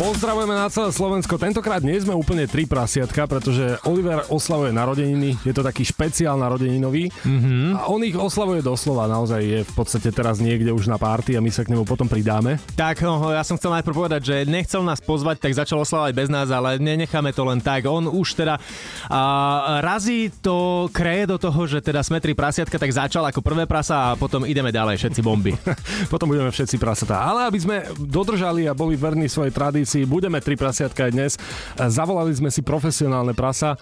Pozdravujeme na celé Slovensko. Tentokrát nie sme úplne tri prasiatka, pretože Oliver oslavuje narodeniny. Je to taký špeciál narodeninový. Mm-hmm. A on ich oslavuje doslova. Naozaj je v podstate teraz niekde už na párty a my sa k nemu potom pridáme. Tak, no, ja som chcel najprv povedať, že nechcel nás pozvať, tak začal oslavovať bez nás, ale nenecháme to len tak. On už teda a, razí to kreje do toho, že teda sme tri prasiatka, tak začal ako prvé prasa a potom ideme ďalej, všetci bomby. potom budeme všetci prasatá. Ale aby sme dodržali a boli verní svojej tradícii, budeme tri prasiatka aj dnes. Zavolali sme si profesionálne prasa.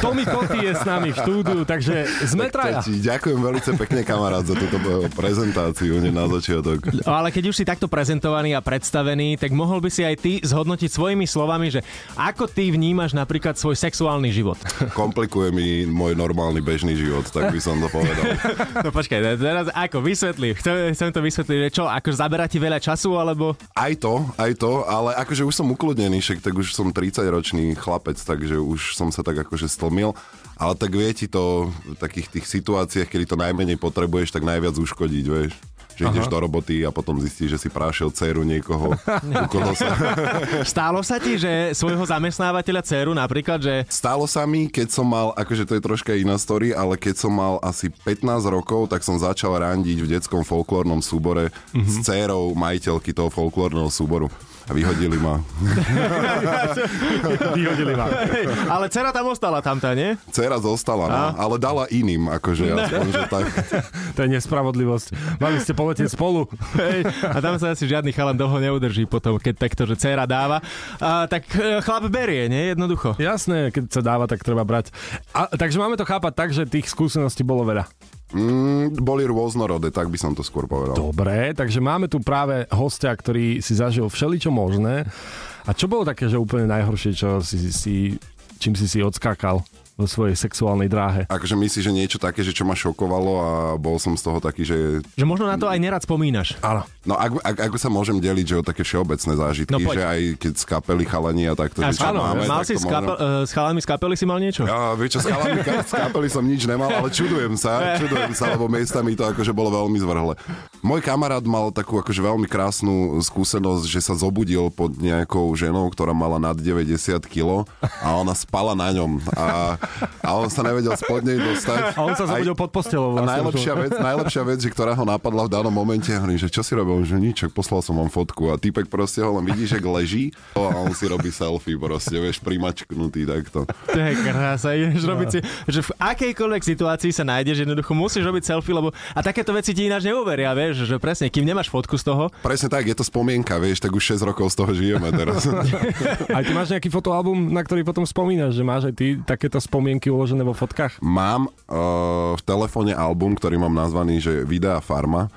Tomi Koty je s nami v štúdiu, takže sme tak traja. Ti ďakujem veľmi pekne, kamarát, za túto prezentáciu na začiatok. Ale keď už si takto prezentovaný a predstavený, tak mohol by si aj ty zhodnotiť svojimi slovami, že ako ty vnímaš napríklad svoj sexuálny život. Komplikuje mi môj normálny bežný život, tak by som to povedal. No počkaj, teraz ako, vysvetli. Chcem, chcem to vysvetliť, čo, ako zabera ti veľa času, alebo... Aj to, aj to, ale akože už som ukludnený, však tak už som 30-ročný chlapec, takže už som sa tak akože stlmil. Ale tak vie ti to v takých tých situáciách, kedy to najmenej potrebuješ, tak najviac uškodiť, vieš že Aha. ideš do roboty a potom zistíš, že si prášil dceru niekoho. sa. Stálo sa ti, že svojho zamestnávateľa dceru napríklad, že... Stálo sa mi, keď som mal, akože to je troška iná story, ale keď som mal asi 15 rokov, tak som začal randiť v detskom folklórnom súbore mm-hmm. s dcerou majiteľky toho folklórneho súboru. A vyhodili ma. vyhodili ma. ale dcera tam ostala tam, tá, nie? Dcera zostala, no, ale dala iným, akože aspoň, že tak. to je nespravodlivosť. Mali ste poletieť spolu. Hej, a tam sa asi žiadny chalan dlho neudrží potom, keď takto, že dcera dáva. A, tak e, chlap berie, nie? Jednoducho. Jasné, keď sa dáva, tak treba brať. A, takže máme to chápať tak, že tých skúseností bolo veľa. Mm, boli rôznorodé, tak by som to skôr povedal. Dobre, takže máme tu práve hostia, ktorý si zažil všeličo možné. A čo bolo také, že úplne najhoršie, čo si, si čím si si odskákal? Vo svojej sexuálnej dráhe. Akože myslíš, že niečo také, že čo ma šokovalo a bol som z toho taký, že... Že možno na to aj nerad spomínaš. Áno. No ak, ak, ako sa môžem deliť, že o také všeobecné zážitky, no, že aj keď z kapely chalani a takto, a že čo máme, mal si s, kapel, uh, s chalami z kapely si mal niečo? Ja, vieš čo, s chalami z kapely som nič nemal, ale čudujem sa, čudujem sa, lebo miestami to akože bolo veľmi zvrhle. Môj kamarát mal takú akože veľmi krásnu skúsenosť, že sa zobudil pod nejakou ženou, ktorá mala nad 90 kg a ona spala na ňom a, a on sa nevedel spod nej dostať. A on sa zobudil pod postelou. Vlastne. A najlepšia vec, najlepšia vec, že ktorá ho napadla v danom momente, hovorím, že čo si robil že nič, poslal som vám fotku a týpek proste ho len vidí, že leží a on si robí selfie proste, vieš, primačknutý takto. To je krása, ideš robiť si, že v akejkoľvek situácii sa nájdeš, jednoducho musíš robiť selfie, lebo a takéto veci ti ináč neuveria, vieš, že presne, kým nemáš fotku z toho. Presne tak, je to spomienka, vieš, tak už 6 rokov z toho žijeme teraz. aj ty máš nejaký fotoalbum, na ktorý potom spomínaš, že máš aj ty takéto spomienky uložené vo fotkách? Mám uh, v telefóne album, ktorý mám nazvaný, že Videa Farma.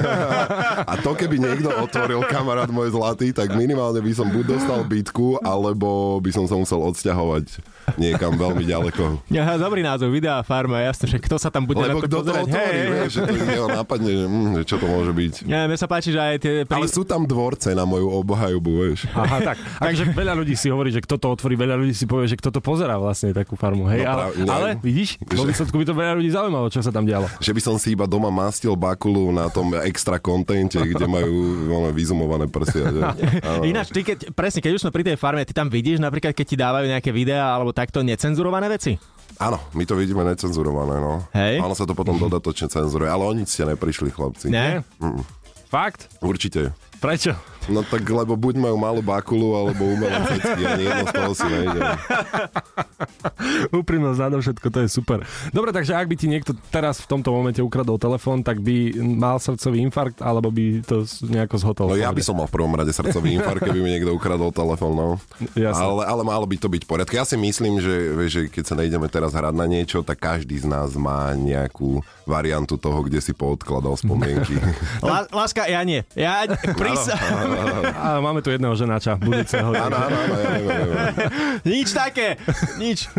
a to keby niekto otvoril, kamarát môj zlatý, tak minimálne by som buď dostal bytku, alebo by som sa musel odsťahovať niekam veľmi ďaleko. Ja, dobrý názov, Videa Farma, jasne, že kto sa tam bude Lebo na to pozerať. To otvorí, hey, vieš, že to jeho nápadne, že, hm, že čo to môže byť. Ja, mne sa páči, že aj tie... Pri... Ale sú tam dvorce na moju obhajobu, vieš. Aha, tak. Takže veľa ľudí si hovorí, že kto to otvorí, veľa ľudí si povie, že kto to pozerá vlastne takú farmu. Hej, no, ale, ale, vidíš, vo výsledku by to veľa ľudí zaujímalo, čo sa tam dialo. Že by som si iba doma mastil bakulu na tom extra kontente, kde majú ono, vyzumované prsia. Že? Ináč, ty keď, presne, keď už sme pri tej farme, ty tam vidíš napríklad, keď ti dávajú nejaké videá alebo takto necenzurované veci? Áno, my to vidíme necenzurované, no. Hej. Áno sa to potom dodatočne cenzuruje, ale oni ste neprišli, chlapci. Nie? Mm. Fakt? Určite. Prečo? No tak lebo buď majú malú bakulu, alebo umelé cecky. Ani jedno z toho si nejde. Úprimnosť na všetko, to je super. Dobre, takže ak by ti niekto teraz v tomto momente ukradol telefón, tak by mal srdcový infarkt, alebo by to nejako zhotol? No ja by som mal v prvom rade srdcový infarkt, keby mi niekto ukradol telefón, no. Ale, ale malo by to byť v poriadku. Ja si myslím, že, že keď sa nejdeme teraz hrať na niečo, tak každý z nás má nejakú variantu toho, kde si poodkladal spomienky. Láska, ja nie. Ja A máme tu jedného ženáča, budúceho. Áno, áno, áno, ja. Nič také, nič.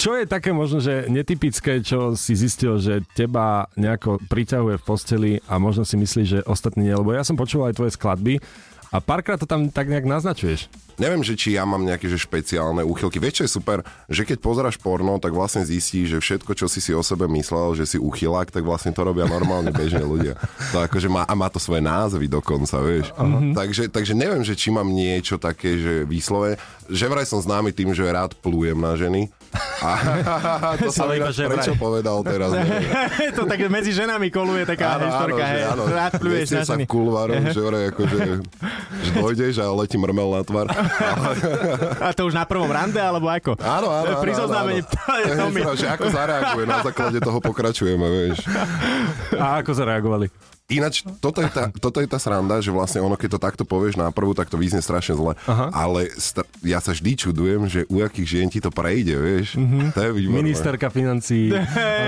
Čo je také možno, že netypické, čo si zistil, že teba nejako priťahuje v posteli a možno si myslíš, že ostatní nie? Lebo ja som počúval aj tvoje skladby a párkrát to tam tak nejak naznačuješ. Neviem, že či ja mám nejaké že špeciálne úchylky. Vieš, čo je super? Že keď pozeráš porno, tak vlastne zistíš, že všetko, čo si si o sebe myslel, že si uchylák, tak vlastne to robia normálne bežní ľudia. To akože má, a má to svoje názvy dokonca, vieš. Uh-huh. Takže, takže neviem, že či mám niečo také, že výslove. Že vraj som známy tým, že rád plujem na ženy. To som iba že vraj. prečo povedal teraz. to tak medzi ženami koluje taká historka, že hej. áno. Rád pluješ Vestie na sa v že vraj akože, že dojdeš a letí mrmel na tvar. A to už na prvom rande, alebo ako? Áno, áno, áno. Pri áno, zoznámení. áno. Že ako zareaguje, na základe toho pokračujeme, vieš. A ako zareagovali? Ináč, toto je, tá, toto je tá sranda, že vlastne ono, keď to takto povieš na prvú, tak to vyznie strašne zle. Aha. Ale st- ja sa vždy čudujem, že u akých žien ti to prejde, vieš. Mhm. Mm-hmm. To je výborné. Ministerka financí a,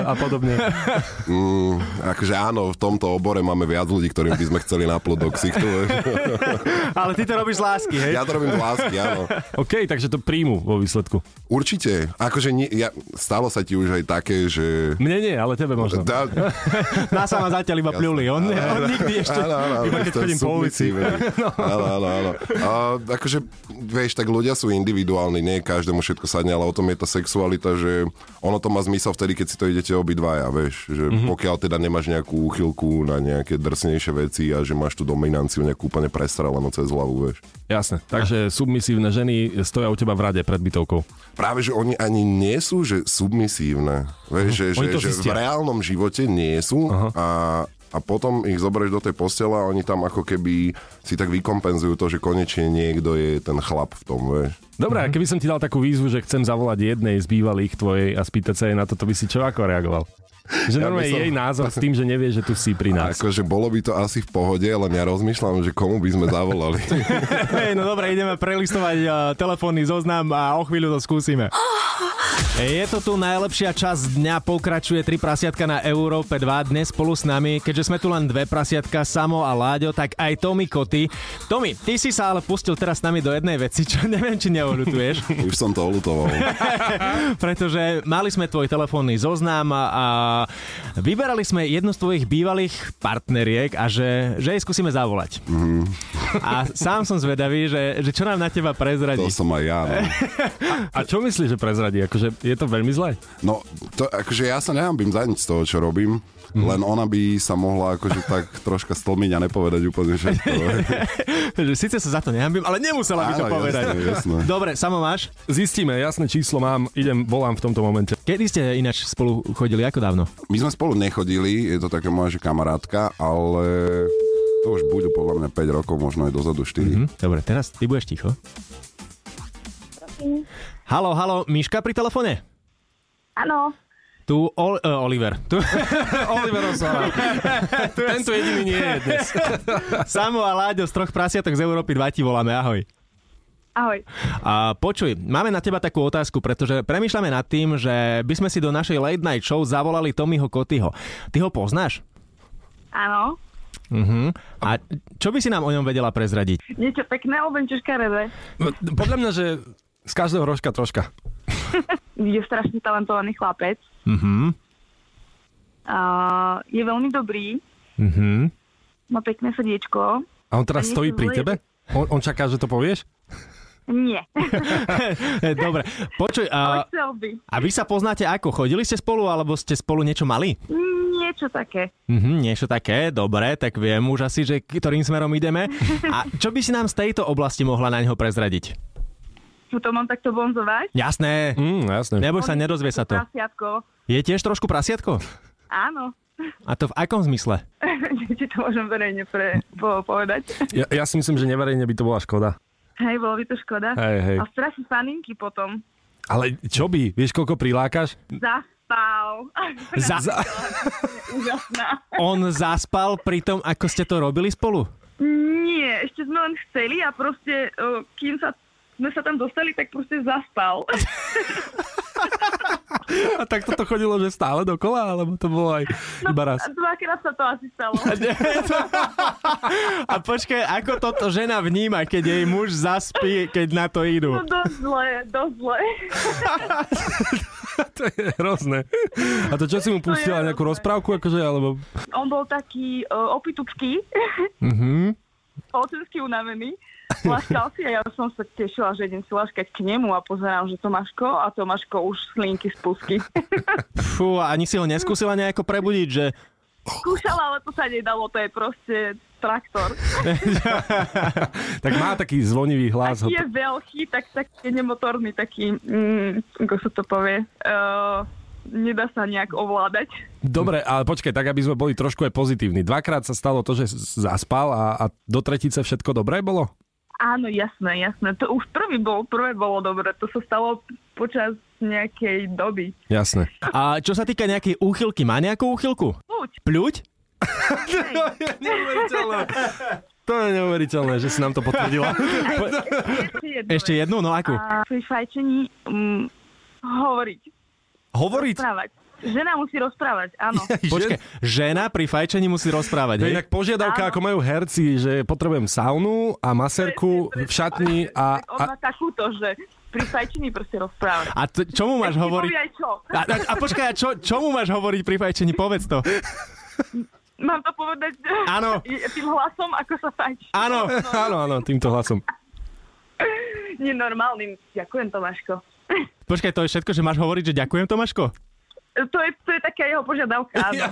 a podobne. Mm, akože áno, v tomto obore máme viac ľudí, ktorým by sme chceli naplúť do ksichtu. Ale ty to robíš z lásky, hej? Ja to robím z lásky, áno. OK, takže to príjmu vo výsledku. Určite. Akože nie, ja, stalo sa ti už aj také, že... Mne nie, ale tebe možno. Dá, Nás sa ma zatiaľ iba pľuli. On, on nikdy ešte... Áno, áno, Iba keď chodím po ulici. submisívne. Áno, áno, áno. A, akože, vieš, tak ľudia sú individuálni, nie každému všetko sadne, ale o tom je tá sexualita, že ono to má zmysel vtedy, keď si to idete obidvaja, vieš, že Mhm. mm-hmm. pokiaľ teda nemáš nejakú úchylku na nejaké drsnejšie veci a že máš tú dominanciu nejakú úplne prestrelenú cez hlavu, vieš. Jasné. Takže submisívne ženy stoja u teba v rade pred bytovkou. Práve, že oni ani nie sú, že submisívne. Vieš, že, že, že v reálnom živote nie sú a, a potom ich zoberieš do tej postele a oni tam ako keby si tak vykompenzujú to, že konečne niekto je ten chlap v tom, vieš. Dobre, a keby som ti dal takú výzvu, že chcem zavolať jednej z bývalých tvojej a spýtať sa jej na to, to by si čo ako reagoval? Že Ja normálne som- jej názor s tým, že nevie, že tu si pri nás. Akože bolo by to asi v pohode, len ja rozmýšľam, že komu by sme zavolali. Hej, no dobre, ideme prelistovať uh, telefónny zoznam a o chvíľu to skúsime. Je to tu najlepšia časť dňa, pokračuje tri prasiatka na Európe 2 dnes spolu s nami. Keďže sme tu len dve prasiatka, Samo a Láďo, tak aj Tomi Koty. Tomi, ty si sa ale pustil teraz s nami do jednej veci, čo neviem, či neoľutuješ. Už som to olutoval. pretože mali sme tvoj telefónny zoznam a, a vyberali sme jednu z tvojich bývalých partneriek a že, že jej skúsime zavolať. Mm. A sám som zvedavý, že, že čo nám na teba prezradí. To som aj ja. No. A čo myslíš, že prezradí? Akože je to veľmi zlé? No, to, akože ja sa nehambím za nič z toho, čo robím. Len ona by sa mohla akože tak troška stlmiť a nepovedať úplne všetko. Že Sice sa za to nehambím, ale nemusela by to Áno, povedať. jasné, jasné. Dobre, Samo máš? Zistíme, jasné číslo mám, idem, volám v tomto momente. Kedy ste ináč spolu chodili, ako dávno? My sme spolu nechodili, je to taká moja že kamarátka, ale to už budú podľa mňa 5 rokov, možno aj dozadu 4. Mm-hmm. Hm? Dobre, teraz ty budeš ticho. Halo, halo, Miška pri telefóne? Áno, Tu Ol- uh, Oliver. Tu Oliver Osala. Tento jediný nie je dnes. Samo a Láďo z troch prasiatok z Európy 2 ti voláme, ahoj. ahoj. A počuj, máme na teba takú otázku, pretože premýšľame nad tým, že by sme si do našej late night show zavolali Tommyho Kotyho. Ty ho poznáš? Áno. Uh-huh. A čo by si nám o ňom vedela prezradiť? Niečo pekné alebo niečo škaredé? Podľa mňa, že z každého rožka troška. Je strašne talentovaný chlapec. Uh-huh. A je veľmi dobrý. Uh-huh. Má pekné srdiečko. A on teraz A stojí pri tebe? On, on čaká, že to povieš? Nie, Dobre, počuj, a, a vy sa poznáte ako? Chodili ste spolu, alebo ste spolu niečo mali? Niečo také. Mhm, niečo také, dobre, tak viem už asi, že ktorým smerom ideme. A čo by si nám z tejto oblasti mohla na neho prezradiť? To mám takto bonzovať? Jasné, Mm, jasné. neboj sa, nedozvie sa to. Prasiatko. Je tiež trošku prasiatko? Áno. A to v akom zmysle? Či to môžem verejne pre, po, povedať. Ja, ja si myslím, že neverejne by to bola škoda. Hej, bolo by to škoda. Hej, hej. A strašne faninky potom. Ale čo by? Vieš, koľko prilákaš? Zaspal. Za- Za- Úžasná. On zaspal pri tom, ako ste to robili spolu? Nie, ešte sme len chceli a proste, kým sa sme sa tam dostali, tak proste zaspal. A tak toto chodilo, že stále dokola, alebo to bolo aj iba raz? Dvakrát sa to asi stalo. A počkaj, ako toto žena vníma, keď jej muž zaspí, keď na to idú? No dosť zle, dosť zle. to je hrozné. A to čo si mu pustila, nejakú rozprávku, akože, alebo... On bol taký uh, opitucký, Mhm. spoločensky unavený. Laskal si a ja som sa tešila, že idem si laskať k nemu a pozerám, že Tomáško a Tomáško už slinky spusky. Fú, ani si ho neskúsila nejako prebudiť, že Skúšala, ale to sa nedalo, to je proste traktor. Tak má taký zvonivý hlas. Taký je veľký, tak taký je nemotorný, taký, mm, ako sa to povie, uh, nedá sa nejak ovládať. Dobre, ale počkaj, tak aby sme boli trošku aj pozitívni. Dvakrát sa stalo to, že zaspal a, a do tretice všetko dobré bolo? Áno, jasné, jasné. To už prvý bol, prvé bolo dobre. To sa stalo počas nejakej doby. Jasné. A čo sa týka nejakej úchylky, má nejakú úchylku? Pľuť? Neuveriteľné. To je neuveriteľné, že si nám to potvrdila. Ešte jednu. Ešte jednu, no akú? A pri fajčení um, hovoriť, Hovoriť? rozprávať. Žena musí rozprávať, áno. Počkaj, žena pri fajčení musí rozprávať, To je hej? inak požiadavka, Áno. ako majú herci, že potrebujem saunu a maserku v šatni a, Tak on a, má takúto, že pri fajčení proste rozprávať. A t- čo mu máš hovoriť? povie aj čo. A, a, a počkaj, a čo, čo mu máš hovoriť pri fajčení? Povedz to. Mám to povedať Áno. tým hlasom, ako sa fajčí. Áno. áno, áno, týmto hlasom. Nenormálnym. Ďakujem, Tomáško. Počkaj, to je všetko, že máš hovoriť, že ďakujem, Tomáško? To je, to je taká jeho požiadavka, áno.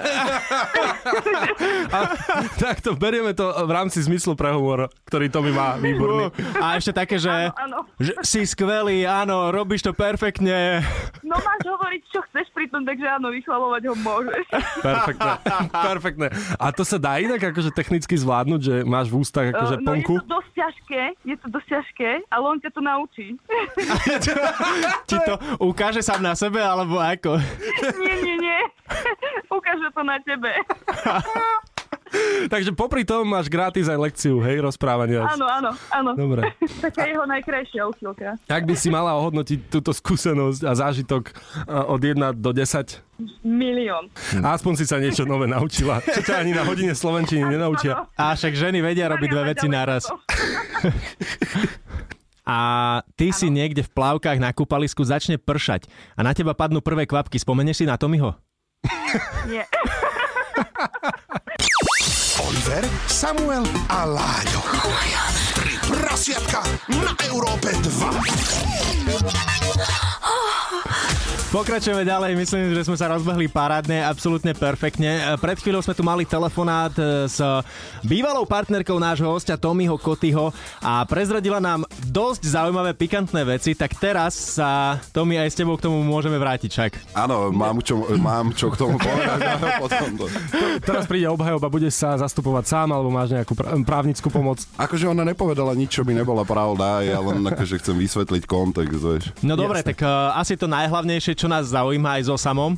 Tak to berieme to v rámci zmyslu pre humor, ktorý to mi má výborný. A ešte také, že, Áno, áno. že si skvelý, áno, robíš to perfektne. No máš hovoriť, čo chceš pri tom, takže áno, vychvalovať ho môžeš. Perfektné, perfektné. A to sa dá inak akože technicky zvládnuť, že máš v ústach akože no je to dosť ťažké, je to dosť ťažké, ale on ťa to naučí. Ti to ukáže sám na sebe, alebo ako? nie, nie, nie. Ukáže to na tebe. Takže popri tom máš gratis aj lekciu, hej, rozprávania. Áno, áno, áno. Dobre. Taká jeho najkrajšia uchylka. Ak by si mala ohodnotiť túto skúsenosť a zážitok a, od 1 do 10, Milión. aspoň si sa niečo nové naučila, čo ťa ani na hodine slovenčiny nenaučia. A však ženy vedia robiť dve veci naraz. A ty si niekde v plavkách na kúpalisku začne pršať a na teba padnú prvé kvapky. Spomenieš si na Tomiho? Nie. Oliver, Samuel a Láďo. Tri prasiatka na Európe 2. Pokračujeme ďalej, myslím, že sme sa rozbehli parádne, absolútne perfektne. E, Pred chvíľou sme tu mali telefonát e, s bývalou partnerkou nášho hostia Tomiho Kotyho a prezradila nám dosť zaujímavé, pikantné veci, tak teraz sa Tomi aj s tebou k tomu môžeme vrátiť však. Áno, mám čo, mám čo k tomu povedať. potom to. Teraz príde obhajoba, budeš sa zastupovať sám, alebo máš nejakú právnickú pomoc. Akože ona nepovedala nič, čo by nebola pravda, ja len akože chcem vysvetliť kontext, vieš. No dobre, tak uh, asi to najhlavnejšie, čo nás zaujíma aj so samom.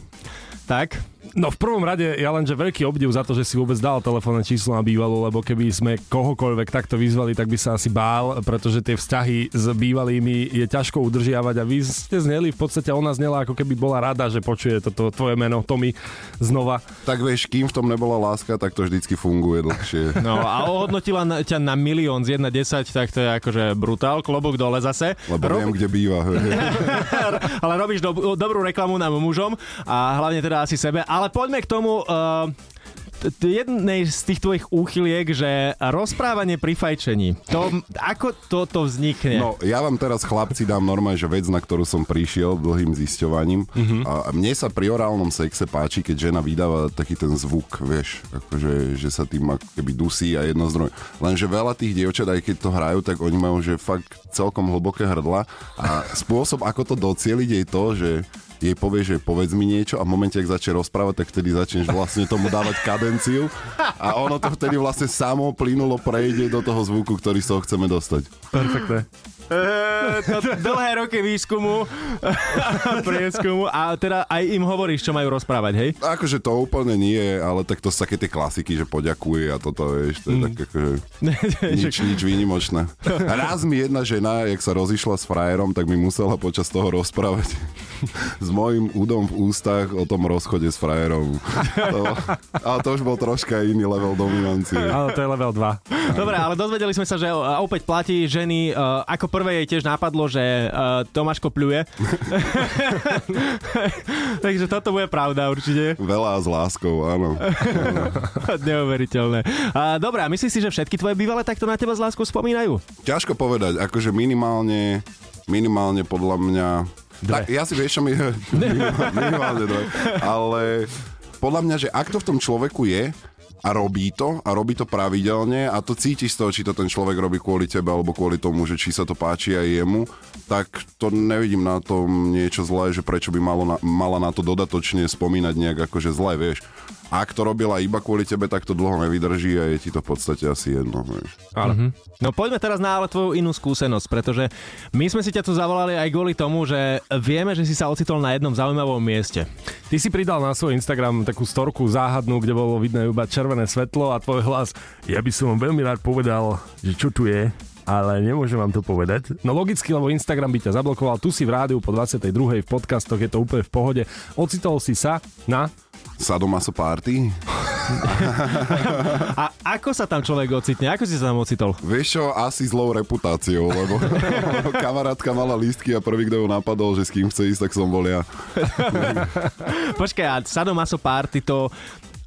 Tak, No v prvom rade ja len, že veľký obdiv za to, že si vôbec dal telefónne číslo na bývalú, lebo keby sme kohokoľvek takto vyzvali, tak by sa asi bál, pretože tie vzťahy s bývalými je ťažko udržiavať a vy ste zneli, v podstate ona znela ako keby bola rada, že počuje toto tvoje meno, Tomi, znova. Tak vieš, kým v tom nebola láska, tak to vždycky funguje dlhšie. no a ohodnotila na, ťa na milión z 1,10, tak to je akože brutál, klobúk dole zase. Lebo viem, kde býva. ale robíš do, dobrú reklamu nám mužom a hlavne teda asi sebe. Ale poďme k tomu... Uh, jednej z tých tvojich úchyliek, že rozprávanie pri fajčení. To, ako toto vznikne? No, ja vám teraz, chlapci, dám normálne, že vec, na ktorú som prišiel dlhým zisťovaním. Uh-huh. A mne sa pri orálnom sexe páči, keď žena vydáva taký ten zvuk, vieš, akože, že sa tým ako keby dusí a jedno z druhým. Lenže veľa tých dievčat, aj keď to hrajú, tak oni majú, že fakt celkom hlboké hrdla a spôsob, ako to docieliť je to, že jej povie, že povedz mi niečo a v momente, ak začne rozprávať, tak vtedy začneš vlastne tomu dávať kadenciu a ono to vtedy vlastne samo plynulo prejde do toho zvuku, ktorý z toho chceme dostať. Perfektné. Eh, to dlhé roky výskumu, prieskumu a teda aj im hovoríš, čo majú rozprávať, hej? Akože to úplne nie, ale tak to sú také tie klasiky, že poďakuje a toto, vieš, to je mm. tak akože nič, nič výnimočné. Raz mi jedna žena, jak sa rozišla s frajerom, tak mi musela počas toho rozprávať s mojim údom v ústach o tom rozchode s frajerom. To, ale to už bol troška iný level dominancie. Ale to je level 2. Dobre, ale dozvedeli sme sa, že opäť platí ženy, ako prvé jej tiež napadlo, že Tomáško pľuje. Takže toto bude pravda určite. Veľa s láskou, áno. áno. Neuveriteľné. Dobre, a myslíš si, že všetky tvoje bývalé takto na teba s láskou spomínajú? Ťažko povedať, akože minimálne, minimálne podľa mňa Dve. Tak, ja si vieš, čo mi... minimálne dve. Ale podľa mňa, že ak to v tom človeku je, a robí to a robí to pravidelne a to cítiš z toho, či to ten človek robí kvôli tebe alebo kvôli tomu, že či sa to páči aj jemu, tak to nevidím na tom niečo zlé, že prečo by malo na, mala na to dodatočne spomínať nejak akože zlé, vieš. Ak to robila iba kvôli tebe, tak to dlho nevydrží a je ti to v podstate asi jedno. Vieš. Ale. Mm-hmm. No poďme teraz na ale tvoju inú skúsenosť, pretože my sme si ťa tu zavolali aj kvôli tomu, že vieme, že si sa ocitol na jednom zaujímavom mieste. Ty si pridal na svoj Instagram takú storku záhadnú, kde bolo vidno iba červené svetlo a tvoj hlas. Ja by som vám veľmi rád povedal, že čo tu je, ale nemôžem vám to povedať. No logicky, lebo Instagram by ťa zablokoval. Tu si v rádiu po 22. v podcastoch, je to úplne v pohode. Ocitol si sa na Sadomaso Party. A ako sa tam človek ocitne? Ako si sa tam ocitol? Vieš čo, asi zlou reputáciou, lebo kamarátka mala lístky a prvý, kto ju napadol, že s kým chce ísť, tak som bol ja. Počkaj, a Sadomaso Party to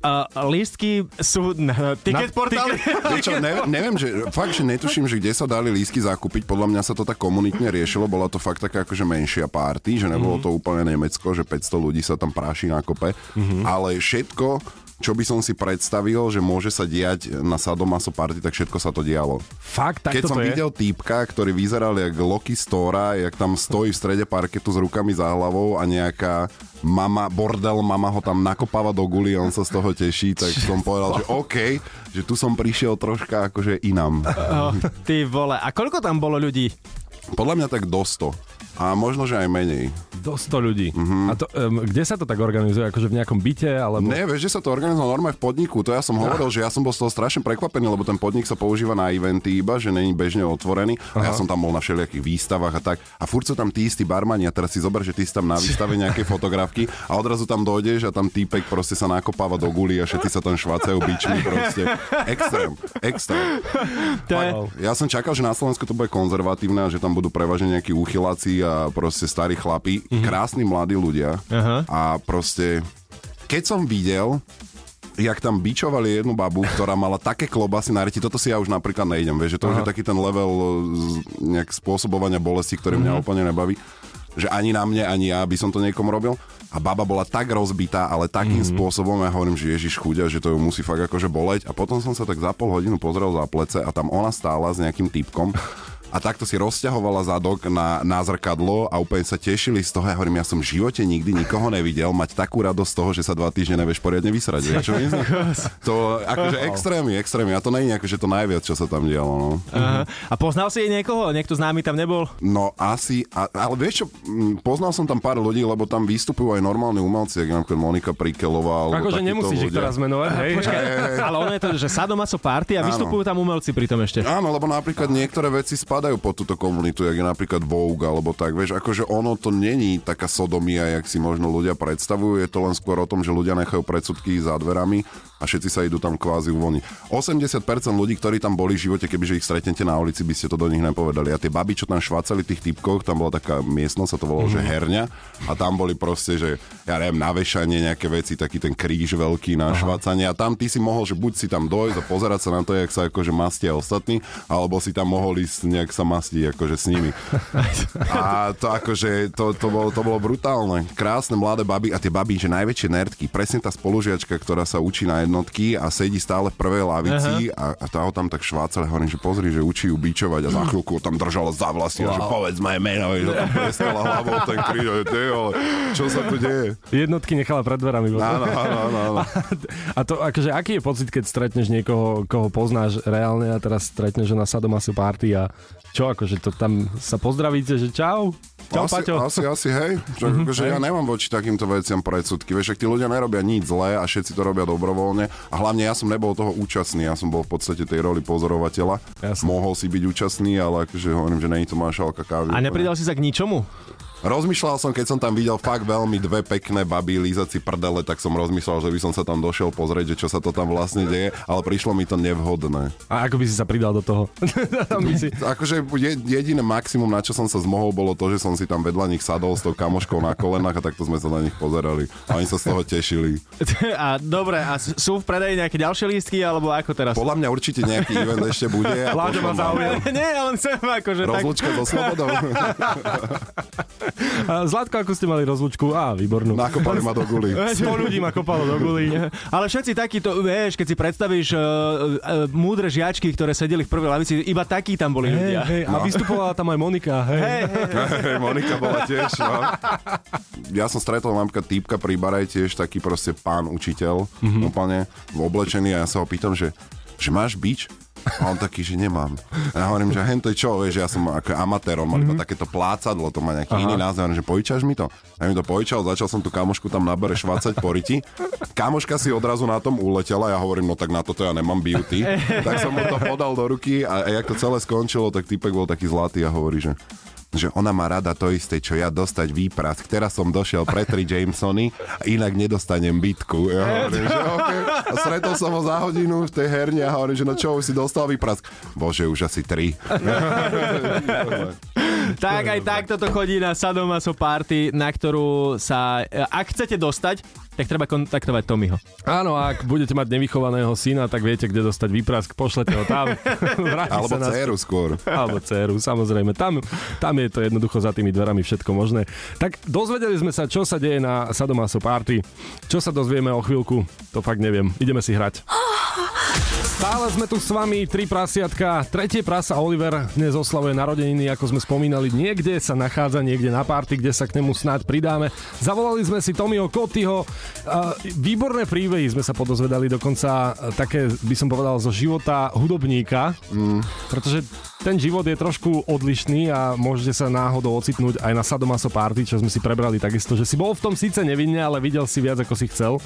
Uh, lístky sú na ticket portáli. Čo, ne, neviem, že fakt, že netuším, že kde sa dali lístky zakúpiť. Podľa mňa sa to tak komunitne riešilo. Bola to fakt taká akože menšia party, že nebolo mm-hmm. to úplne Nemecko, že 500 ľudí sa tam práši na kope. Mm-hmm. Ale všetko čo by som si predstavil, že môže sa diať na Sadomaso party, tak všetko sa to dialo. Fakt, tak Keď som je? videl týpka, ktorý vyzeral jak Loki Stora, jak tam stojí v strede parketu s rukami za hlavou a nejaká mama, bordel mama ho tam nakopáva do guli on sa z toho teší, tak som povedal, že OK, že tu som prišiel troška akože inám. Oh, ty vole, a koľko tam bolo ľudí? Podľa mňa tak do 100. A možno, že aj menej. Do 100 ľudí. Mm-hmm. A to, um, kde sa to tak organizuje? Akože v nejakom byte? Alebo... Ne, vieš, že sa to organizuje normálne v podniku. To ja som hovoril, že ja som bol z toho strašne prekvapený, lebo ten podnik sa používa na eventy iba, že není bežne otvorený. Aha. A ja som tam bol na všelijakých výstavách a tak. A furt sú tam tí istí barmani a teraz si zober, že ty si tam na výstave nejaké fotografky a odrazu tam dojdeš a tam týpek proste sa nakopáva do guli a všetci sa tam švacajú bičmi proste. Extrém, extrém. Ja som čakal, že na Slovensku to bude konzervatívne a že tam budú prevažne nejakí úchyláci a proste starí chlapi, mm-hmm. krásni mladí ľudia uh-huh. a proste keď som videl, jak tam bičovali jednu babu, ktorá mala také klobasy na reti, toto si ja už napríklad nejdem, vieš, že to Aha. už je taký ten level nejak spôsobovania bolesti, ktorý mňa mm-hmm. úplne nebaví že ani na mne, ani ja by som to niekomu robil. A baba bola tak rozbitá, ale takým mm-hmm. spôsobom, ja hovorím, že Ježiš chudia, že to ju musí fakt akože boleť. A potom som sa tak za pol hodinu pozrel za plece a tam ona stála s nejakým typkom a takto si rozťahovala zadok na, na zrkadlo a úplne sa tešili z toho. Ja hovorím, ja som v živote nikdy nikoho nevidel mať takú radosť z toho, že sa dva týždne nevieš poriadne vysrať. Vieš, čo myslím? To akože extrémy, extrémy. A to je akože to najviac, čo sa tam dialo. No. Aha. A poznal si niekoho? Niekto známy tam nebol? No asi, a, ale vieš čo, poznal som tam pár ľudí, lebo tam vystupujú aj normálni umelci, ako napríklad Monika Prikelová. Akože nemusíš ich teraz menovať, hej? Počkaj, ale ono je to, že Sadomaso party a vystupujú tam umelci pri tom ešte. Áno, lebo napríklad niektoré veci spadajú spadajú pod túto komunitu, jak je napríklad Vogue alebo tak, vieš, akože ono to není taká sodomia, jak si možno ľudia predstavujú, je to len skôr o tom, že ľudia nechajú predsudky za dverami a všetci sa idú tam kvázi uvoľniť. 80% ľudí, ktorí tam boli v živote, kebyže ich stretnete na ulici, by ste to do nich nepovedali. A tie baby, čo tam švácali tých typkov, tam bola taká miestnosť, sa to volalo, mm. že mhm. herňa a tam boli proste, že ja neviem, navešanie nejaké veci, taký ten kríž veľký na švácanie a tam ty si mohol, že buď si tam dojsť a pozerať sa na to, jak sa akože mastia ostatní, alebo si tam mohol ísť nejak sa mastiť akože s nimi. A to akože, to, to, bolo, to bolo brutálne. Krásne mladé baby a tie baby, že najväčšie nerdky, presne tá spolužiačka, ktorá sa učí na jednotky a sedí stále v prvej lavici a, a tá ho tam tak švácala, hovorím, že pozri, že učí ju bičovať a za chvíľku tam držala za vlasy wow. že povedz moje meno, že tam preskala hlavou ten kríž, čo sa tu deje? Jednotky nechala pred dverami. Áno, áno, áno, áno. A to, akože, aký je pocit, keď stretneš niekoho, koho poznáš reálne a teraz stretneš na sadomasu party a Čo, akože to tam sa pozdravíte, že čau? Čau, asi, Paťo. asi, asi, hej. Že, mm-hmm, akože ja nemám voči takýmto veciam predsudky. Vieš, ak tí ľudia nerobia nič zlé a všetci to robia dobrovoľne. A hlavne ja som nebol toho účastný. Ja som bol v podstate tej roli pozorovateľa. Jasne. Mohol si byť účastný, ale akože hovorím, že není to moja šálka kávy. A nepridal si sa k ničomu? Rozmýšľal som, keď som tam videl fakt veľmi dve pekné baby lízať si prdele, tak som rozmýšľal, že by som sa tam došiel pozrieť, že čo sa to tam vlastne deje, ale prišlo mi to nevhodné. A ako by si sa pridal do toho? Tam by si... Akože je- jediné maximum, na čo som sa zmohol, bolo to, že som si tam vedľa nich sadol s tou kamoškou na kolenách a takto sme sa na nich pozerali. A oni sa z toho tešili. A dobre, a sú v predaji nejaké ďalšie lístky, alebo ako teraz? Podľa mňa určite nejaký event ešte bude. Láďo ma zaujal. Nie, len chcem akože tak... Rozlučka so slobodou. Zlatko, ako ste mali rozlučku? Á, výbornú. Nakopali ma do guly. 100 ľudí ma kopalo do guli. Ale všetci takíto, vieš, keď si predstavíš uh, uh, múdre žiačky, ktoré sedeli v prvej lavici, iba takí tam boli Hej, ľudia. hej, a vystupovala tam aj Monika. Hej. Hej, hej. Hej, Monika bola tiež, no. Ja som stretol napríklad týpka pri bare, tiež taký proste pán učiteľ, mm-hmm. úplne oblečený a ja sa ho pýtam, že, že máš bič? A on taký, že nemám. A ja hovorím, že hen to je čo, vieš, ja som ako amatér, on mal iba takéto plácadlo, to má nejaký Aha. iný názov, hovorím, že požičaš mi to? Ja mi to požičal, začal som tú kamošku tam na bare švácať po riti. Kamoška si odrazu na tom uletela, ja hovorím, no tak na toto ja nemám beauty. tak som mu to podal do ruky a, a jak to celé skončilo, tak typek bol taký zlatý a hovorí, že že ona má rada to isté, čo ja dostať výprask. Teraz som došiel pre tri Jamesony a inak nedostanem bitku. Ja hovorím, že okay. A stretol som ho za hodinu v tej herne a hovorím, že no čo, už si dostal výprask. Bože, už asi tri. Tak aj takto to chodí na Sadomaso Party, na ktorú sa, e, ak chcete dostať, tak treba kontaktovať Tomiho. Áno, ak budete mať nevychovaného syna, tak viete, kde dostať výprask, pošlete ho tam. Alebo sa dceru skôr. Alebo dceru, samozrejme. Tam, tam je to jednoducho za tými dverami všetko možné. Tak dozvedeli sme sa, čo sa deje na Sadomaso Party. Čo sa dozvieme o chvíľku, to fakt neviem. Ideme si hrať. Stále sme tu s vami, tri prasiatka. Tretie prasa Oliver dnes oslavuje narodeniny, ako sme spomínali. Niekde sa nachádza, niekde na party, kde sa k nemu snáď pridáme. Zavolali sme si Tomiho Kotyho. Výborné príbehy sme sa podozvedali, dokonca uh, také, by som povedal, zo života hudobníka. Mm. Pretože ten život je trošku odlišný a môžete sa náhodou ocitnúť aj na Sadomaso Party, čo sme si prebrali takisto, že si bol v tom síce nevinne, ale videl si viac, ako si chcel.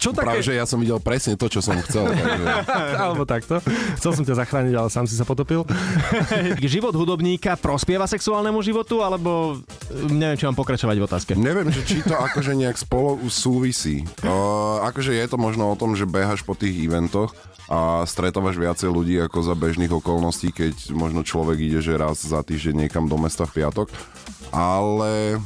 Čo také... Práve, že ja som videl presne to, čo som chcel. Takže... Alebo takto. Chcel som ťa zachrániť, ale sám si sa potopil. Život hudobníka prospieva sexuálnemu životu, alebo e, neviem, či mám pokračovať v otázke. Neviem, že či to akože nejak spolu súvisí. Uh, akože je to možno o tom, že behaš po tých eventoch a stretávaš viacej ľudí ako za bežných okolností, keď možno človek ide, že raz za týždeň niekam do mesta v piatok. Ale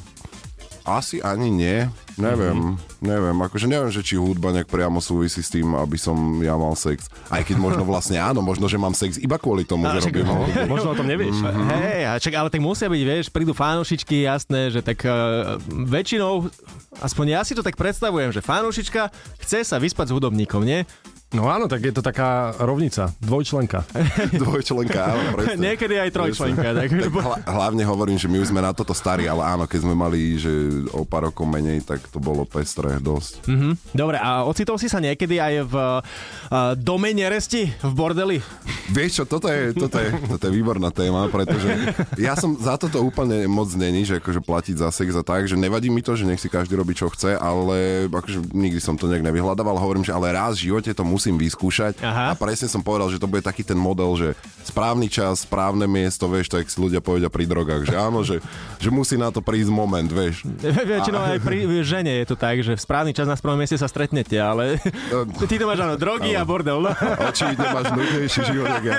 asi ani nie. Neviem, mm-hmm. neviem. Akože neviem, že či hudba nejak priamo súvisí s tým, aby som ja mal sex. Aj keď možno vlastne áno, možno, že mám sex iba kvôli tomu, A, že robím hudbu. Možno o tom nevieš. Mhm. Hej, čak, ale tak musia byť, vieš, prídu fanúšičky, jasné, že tak uh, väčšinou, aspoň ja si to tak predstavujem, že fanúšička chce sa vyspať s hudobníkom, nie? No áno, tak je to taká rovnica, dvojčlenka. Dvojčlenka, áno, presne. Niekedy aj trojčlenka. Tak, Tak hla, hlavne hovorím, že my už sme na toto starí, ale áno, keď sme mali, že o pár rokov menej, tak to bolo pestré dosť. Mhm. Dobre, a ocitol si sa niekedy aj v uh, dome neresti v bordeli? Vieš čo, toto je, toto, je, toto je výborná téma, pretože ja som za toto úplne moc není, že akože platiť za sex a tak, že nevadí mi to, že nech si každý robí čo chce, ale akože nikdy som to nejak nevyhľadával, hovorím, že ale raz v živote to musím vyskúšať Aha. a presne som povedal, že to bude taký ten model, že správny čas, správne miesto, vieš, tak si ľudia povedia pri drogách, že áno, že, že musí na to prísť moment, vieš. Väčšinou aj pri žene je to tak, že v správny čas na správnom mieste sa stretnete, ale ty to máš áno, drogy a bordel. No. Očividne máš nudnejší život, ja.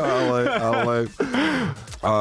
ale, ale a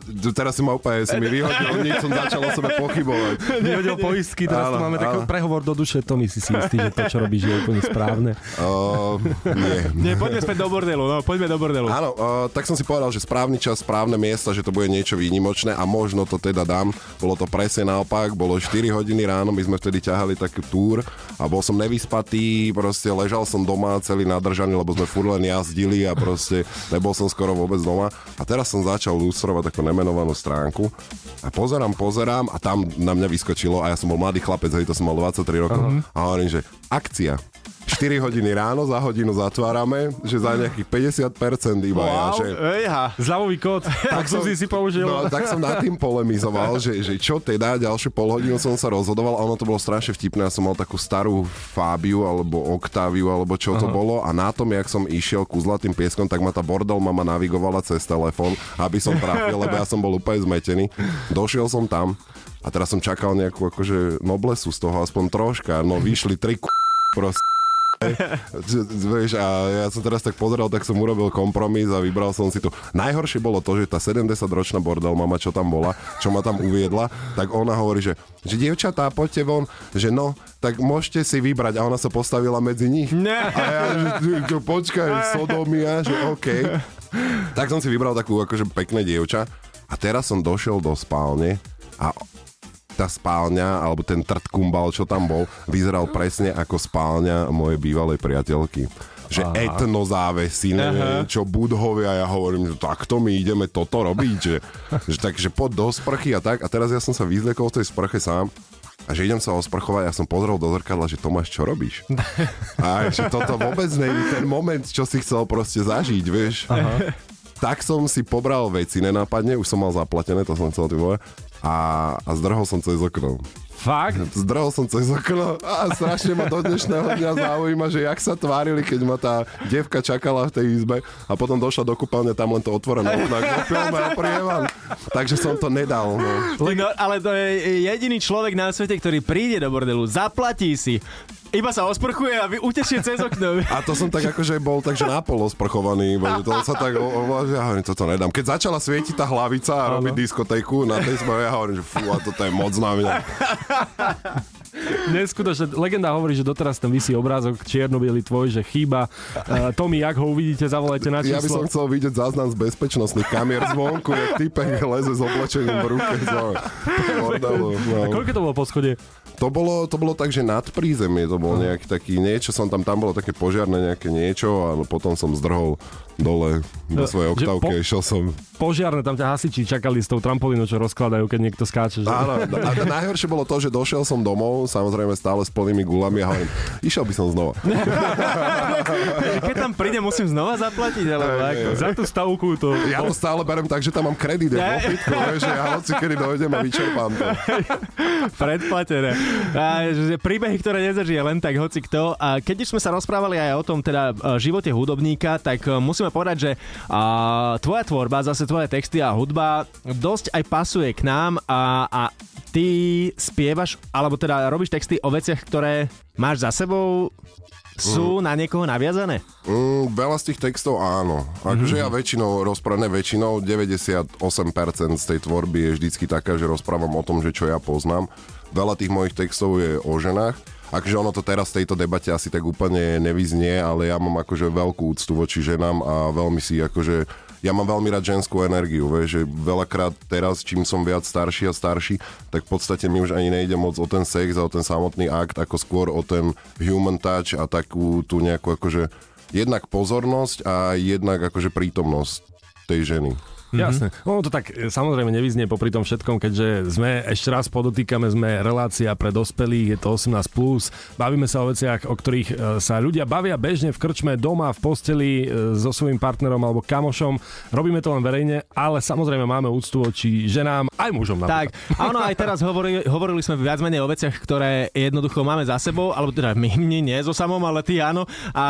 tu teraz si ma úplne, si mi vyhodil, nič som začal o sebe pochybovať. Nevedel poistky, teraz tu Áno, máme taký áno. prehovor do duše, to my si si istý, že to, čo robíš, je úplne správne. Uh, nie. Nie, poďme späť do bordelu, no, poďme do bordelu. Áno, uh, tak som si povedal, že správny čas, správne miesta, že to bude niečo výnimočné a možno to teda dám. Bolo to presne naopak, bolo 4 hodiny ráno, my sme vtedy ťahali taký túr a bol som nevyspatý, proste ležal som doma celý nadržaný, lebo sme furt len jazdili a proste nebol som skoro vôbec doma. A teraz som začal lustrovať takú nemenovanú stránku. A pozerám, pozerám a tam na mňa vyskočilo a ja som bol mladý chlapec, hej, to som mal 23 rokov a hovorím, že akcia 4 hodiny ráno, za hodinu zatvárame, že za nejakých 50% iba ja, že... Ejha. Zľavový kód, tak som si si použil. No, tak som nad tým polemizoval, že, že čo teda, ďalšiu pol hodinu som sa rozhodoval a ono to bolo strašne vtipné. Ja som mal takú starú Fábiu alebo Octaviu alebo čo to bolo a na tom, jak som išiel ku zlatým pieskom, tak ma tá bordel mama navigovala cez telefón, aby som trafil, lebo ja som bol úplne zmetený. Došiel som tam a teraz som čakal nejakú akože noblesu z toho, aspoň troška. No vyšli tri k... proste Vieš, a ja som teraz tak pozeral, tak som urobil kompromis a vybral som si tu. Najhoršie bolo to, že tá 70-ročná bordel mama, čo tam bola, čo ma tam uviedla, tak ona hovorí, že, že dievčatá, poďte von, že no, tak môžete si vybrať. A ona sa postavila medzi nich. Ne. A ja, že, že počkaj, sodomia, že OK. Tak som si vybral takú akože pekné dievča. A teraz som došiel do spálne a tá spálňa, alebo ten trt kumbal, čo tam bol, vyzeral presne ako spálňa mojej bývalej priateľky že Aha. etnozávesy, neviem Aha. čo, budhovia, ja hovorím, že takto my ideme toto robiť, že, že takže poď do sprchy a tak. A teraz ja som sa vyzliekol v tej sprche sám a že idem sa osprchovať, ja som pozrel do zrkadla, že Tomáš, čo robíš? A že toto vôbec nie je ten moment, čo si chcel proste zažiť, vieš. Aha. Tak som si pobral veci nenápadne, už som mal zaplatené, to som chcel tým a, a zdrhol som cez okno. Fakt? Zdrhol som cez okno a strašne ma do dnešného dňa zaujíma, že jak sa tvárili, keď ma tá devka čakala v tej izbe a potom došla do kúpeľne, tam len to otvorené okno, a prievan. Takže som to nedal. No. no. ale to je jediný človek na svete, ktorý príde do bordelu, zaplatí si, iba sa osprchuje a vy utešie cez okno. A to som tak akože bol takže napolo sprchovaný, to sa tak, o, o, ja hovorím, toto nedám. Keď začala svietiť tá hlavica a robiť diskotéku na tej sme, ja hovorím, že fú, a toto je moc na mňa. Neskutočne, legenda hovorí, že doteraz tam vysí obrázok čierno tvoj, že chýba. Uh, Tomi, ak ho uvidíte, zavolajte na číslo. Ja by som chcel vidieť záznam z bezpečnostných kamier zvonku, jak typek leze s oblečením v ruke. no. A koľko to bolo po schode? To bolo, to bolo tak, že nad prízemie to bol nejaký taký niečo, som tam, tam bolo také požiarné nejaké niečo a potom som zdrhol dole do no, svojej oktávky po, išiel som. Požiarne, tam ťa hasiči čakali s tou trampolínou, čo rozkladajú, keď niekto skáče. Že? Áno, a najhoršie bolo to, že došiel som domov, samozrejme stále s plnými gulami a hovorím, išiel by som znova. keď tam príde, musím znova zaplatiť, alebo ako? Za tú stavku to... Ja to stále berem tak, že tam mám kredit, ja, fitku, že ja hoci kedy dojdem a vyčerpám to. Predplatené. A, že príbehy, ktoré nezažije len tak hoci kto. A keď už sme sa rozprávali aj o tom teda e, živote hudobníka, tak e, musím musíme povedať, že a, tvoja tvorba, zase tvoje texty a hudba dosť aj pasuje k nám a, a ty spievaš, alebo teda robíš texty o veciach, ktoré máš za sebou, sú mm. na niekoho naviazané? Mm, veľa z tých textov áno. Akože mm. ja väčšinou rozprávam, väčšinou 98% z tej tvorby je vždycky taká, že rozprávam o tom, že čo ja poznám. Veľa tých mojich textov je o ženách akože ono to teraz v tejto debate asi tak úplne nevyznie, ale ja mám akože veľkú úctu voči ženám a veľmi si akože ja mám veľmi rád ženskú energiu, vieš, že veľakrát teraz, čím som viac starší a starší, tak v podstate mi už ani nejde moc o ten sex a o ten samotný akt, ako skôr o ten human touch a takú tú nejakú akože jednak pozornosť a jednak akože prítomnosť tej ženy. Mm-hmm. Ono to tak e, samozrejme nevyznie popri tom všetkom, keďže sme, ešte raz podotýkame, sme relácia pre dospelých, je to 18+, plus, bavíme sa o veciach, o ktorých e, sa ľudia bavia bežne v krčme, doma, v posteli, e, so svojím partnerom alebo kamošom. Robíme to len verejne, ale samozrejme máme úctu voči ženám, aj mužom. Napríklad. Tak, áno, aj teraz hovorili, hovorili sme viac menej o veciach, ktoré jednoducho máme za sebou, alebo teda my, my nie so samom, ale ty áno. A,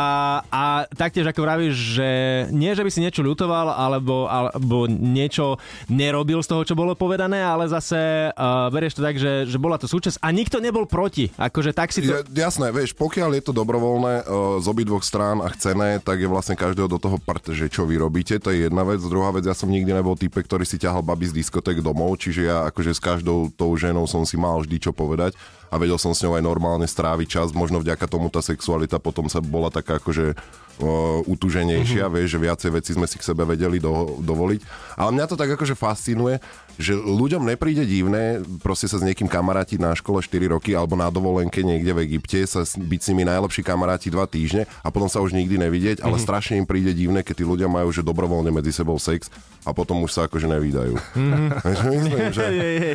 a taktiež ako vravíš, že nie, že by si niečo ľutoval, alebo, alebo niečo nerobil z toho, čo bolo povedané, ale zase uh, berieš to tak, že, že bola to súčasť a nikto nebol proti. Akože tak si to... Ja, jasné, vieš, pokiaľ je to dobrovoľné uh, z obidvoch strán a chcené, tak je vlastne každého do toho part, že čo vy robíte, to je jedna vec. Druhá vec, ja som nikdy nebol type, ktorý si ťahal baby z diskotek domov, čiže ja akože s každou tou ženou som si mal vždy čo povedať a vedel som s ňou aj normálne stráviť čas. Možno vďaka tomu tá sexualita potom sa bola taká akože uh, utuženejšia, mm-hmm. vieš, že viacej veci sme si k sebe vedeli do, dovoliť. Ale mňa to tak akože fascinuje, že ľuďom nepríde divné proste sa s niekým kamarátiť na škole 4 roky alebo na dovolenke niekde v Egypte, sa byť s nimi najlepší kamaráti 2 týždne a potom sa už nikdy nevidieť, ale mm-hmm. strašne im príde divné, keď tí ľudia majú že dobrovoľne medzi sebou sex a potom už sa akože nevídajú. Mm-hmm. Myslím, že,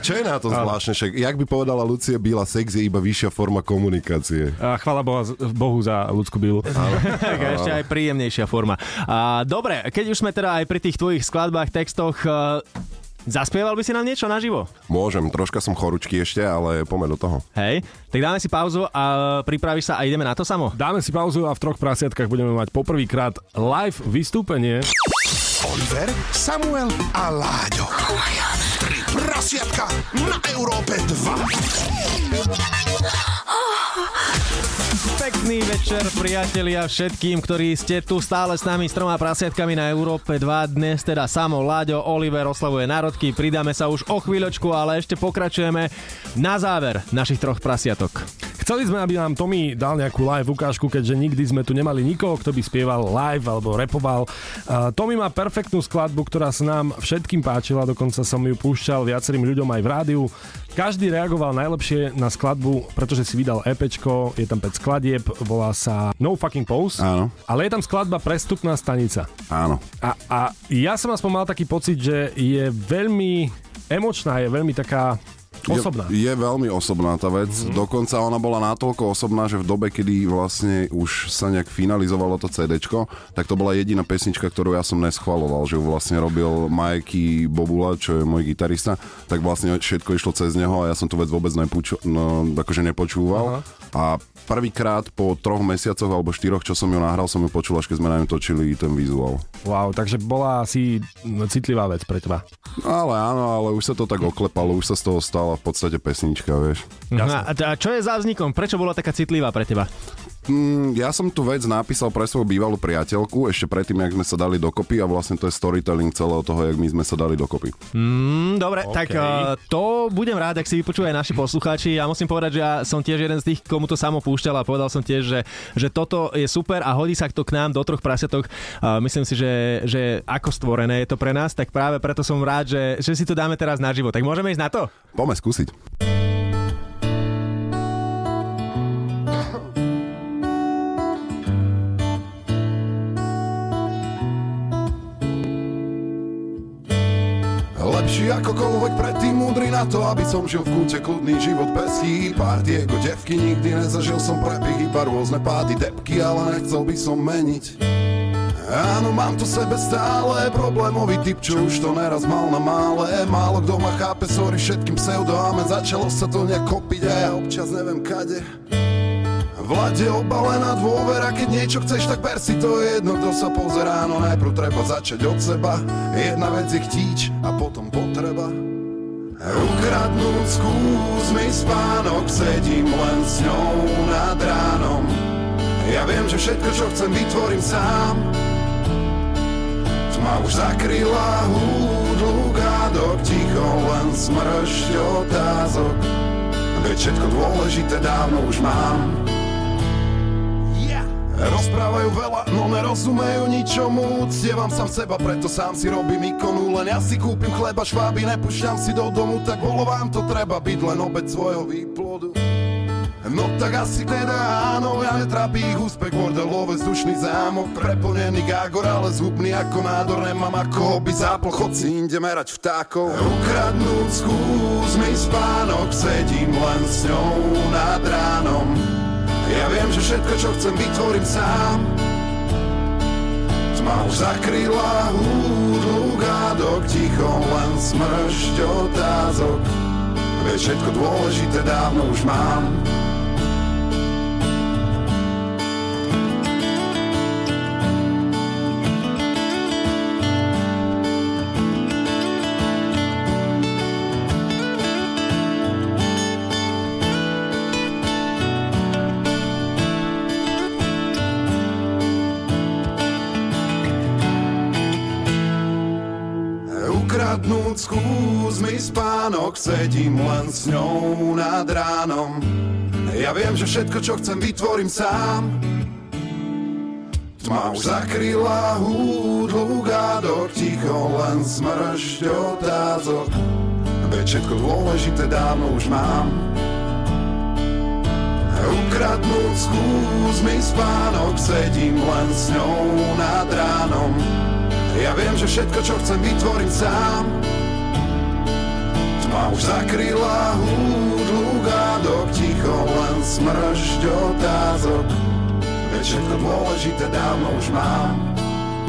čo je na to zvláštne? Však, jak by povedala Lucie Bila, sex je iba vyššia forma komunikácie. A chvala Boha, Bohu za ľudskú bylu. tak ešte aj príjemnejšia forma. A, dobre, keď už sme teda aj pri tých tvojich skladbách, textoch, uh, zaspieval by si nám niečo naživo? Môžem, troška som chorúčky ešte, ale poďme do toho. Hej, tak dáme si pauzu a pripravíš sa a ideme na to samo? Dáme si pauzu a v troch prasiatkách budeme mať poprvýkrát live vystúpenie. Oliver, Samuel a Láďo. Tri prasiatka na Európe 2. Pekný večer, priatelia, všetkým, ktorí ste tu stále s nami s troma prasiatkami na Európe 2. Dnes teda samo Láďo, Oliver oslavuje národky, pridáme sa už o chvíľočku, ale ešte pokračujeme na záver našich troch prasiatok. Chceli sme, aby nám Tommy dal nejakú live ukážku, keďže nikdy sme tu nemali nikoho, kto by spieval live alebo repoval. Uh, Tommy má perfektnú skladbu, ktorá sa nám všetkým páčila, dokonca som ju púšťal viacerým ľuďom aj v rádiu. Každý reagoval najlepšie na skladbu, pretože si vydal EPčko, je tam 5 skladieb, volá sa No Fucking Pose. Áno. Ale je tam skladba Prestupná stanica. Áno. A, a ja som aspoň mal taký pocit, že je veľmi emočná, je veľmi taká osobná. Je, je veľmi osobná tá vec. Mm-hmm. Dokonca ona bola natoľko osobná, že v dobe, kedy vlastne už sa nejak finalizovalo to CD, tak to bola jediná pesnička, ktorú ja som neschvaloval, že ju vlastne robil Majky Bobula, čo je môj gitarista, tak vlastne všetko išlo cez neho a ja som tu vec vôbec nepúču, no, akože nepočúval. Aha. A prvýkrát po troch mesiacoch alebo štyroch, čo som ju nahral, som ju počul, až keď sme na ňu točili ten vizuál. Wow, takže bola asi citlivá vec pre teba. Ale áno, ale už sa to tak oklepalo, už sa z toho stala v podstate pesnička, vieš. Jasne. A čo je za vznikom? Prečo bola taká citlivá pre teba? Mm, ja som tu vec napísal pre svoju bývalú priateľku ešte predtým, jak sme sa dali dokopy a vlastne to je storytelling celého toho, jak my sme sa dali dokopy. Mm, dobre, okay. tak uh, to budem rád, ak si vypočujú aj naši poslucháči. Ja musím povedať, že ja som tiež jeden z tých, komu to samo púšťal a povedal som tiež, že, že toto je super a hodí sa to k nám do troch prasiatok. Uh, myslím si, že, že ako stvorené je to pre nás, tak práve preto som rád, že, že si to dáme teraz naživo. Tak môžeme ísť na to? Poďme skúsiť. Akokoľvek predtým múdry na to, aby som žil v kúte kľudný život bez chýb. Party ako devky nikdy nezažil som prepich, iba rôzne pády, depky, ale nechcel by som meniť. Áno, mám tu sebe stále problémový typ, čo už to neraz mal na mále Málo kto ma chápe, sorry všetkým pseudoáme Začalo sa to nejak kopiť a ja občas neviem kade Vlade obalená dôvera, keď niečo chceš, tak ber si to je jedno, kto sa pozerá. No najprv treba začať od seba Jedna vec je chtíč a potom potreba. Ukradnúť skús mi spánok Sedím len s ňou nad ránom. Ja viem, že všetko, čo chcem, vytvorím sám. Tma už zakryla húdlu gádok Ticho len smršť otázok. Veď všetko dôležité dávno už mám Rozprávajú veľa, no nerozumejú ničomu. Uctievam sám seba, preto sám si robím ikonu. Len ja si kúpim chleba, šváby, nepúšťam si do domu Tak bolo vám to treba byť len obec svojho výplodu. No tak asi teda áno, ja netrápi ich úspech. Bordelové vzdušný zámok Preplnený gágor, ale zhubný ako nádor. Nemám ako by zápl, chod si inde merať vtákov. Ukradnúť skús mi spánok Sedím len s ňou nad ránom ja viem, že všetko, čo chcem, vytvorím sám. Tma už zakryla húdlu gádok Ticho len smršť otázok. Veď všetko dôležité dávno už mám spánok, sedím len s ňou nad ránom. Ja viem, že všetko, čo chcem, vytvorím sám. Tma už zakryla húdlu gádok, ticho len smršť otázok. Veď všetko dôležité dávno už mám. Ukradnúť, skús mi spánok, sedím len s ňou nad ránom. Ja viem, že všetko, čo chcem, vytvorím sám Tma už zakryla húdlu gádok Ticho smršť otázok Veď všetko dôležité dávno už mám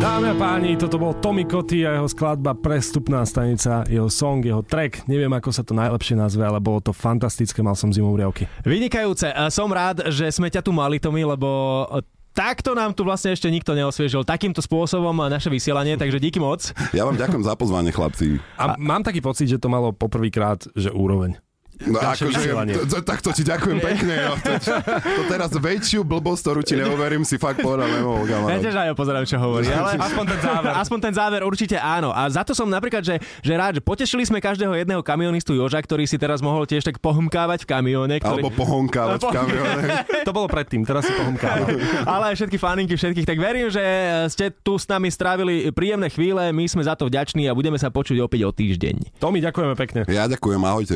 Dámy a páni, toto bol Tommy Koty a jeho skladba Prestupná stanica, jeho song, jeho track. Neviem, ako sa to najlepšie nazve, ale bolo to fantastické, mal som zimom riavky. Vynikajúce. Som rád, že sme ťa tu mali, Tomi, lebo takto nám tu vlastne ešte nikto neosviežil takýmto spôsobom naše vysielanie, takže díky moc. Ja vám ďakujem za pozvanie, chlapci. A, mám taký pocit, že to malo poprvýkrát, že úroveň. No, akože, vysielanie. to, to, tak to ti ďakujem pekne. No. To, to teraz väčšiu blbosť, ktorú ti neuverím, si fakt povedal nemohol, Ja tiež aj pozerám, čo hovorí. Ale Aspoň ten záver. Aspoň ten záver určite áno. A za to som napríklad, že, že rád, že potešili sme každého jedného kamionistu Joža, ktorý si teraz mohol tiež tak pohumkávať v kamióne. Ktorý... Alebo pohonkávať v kamióne. To bolo predtým, teraz si pohomkávam. ale aj všetky faninky všetkých. Tak verím, že ste tu s nami strávili príjemné chvíle, my sme za to vďační a budeme sa počuť opäť o týždeň. Tomi, ďakujeme pekne. Ja ďakujem, ahojte.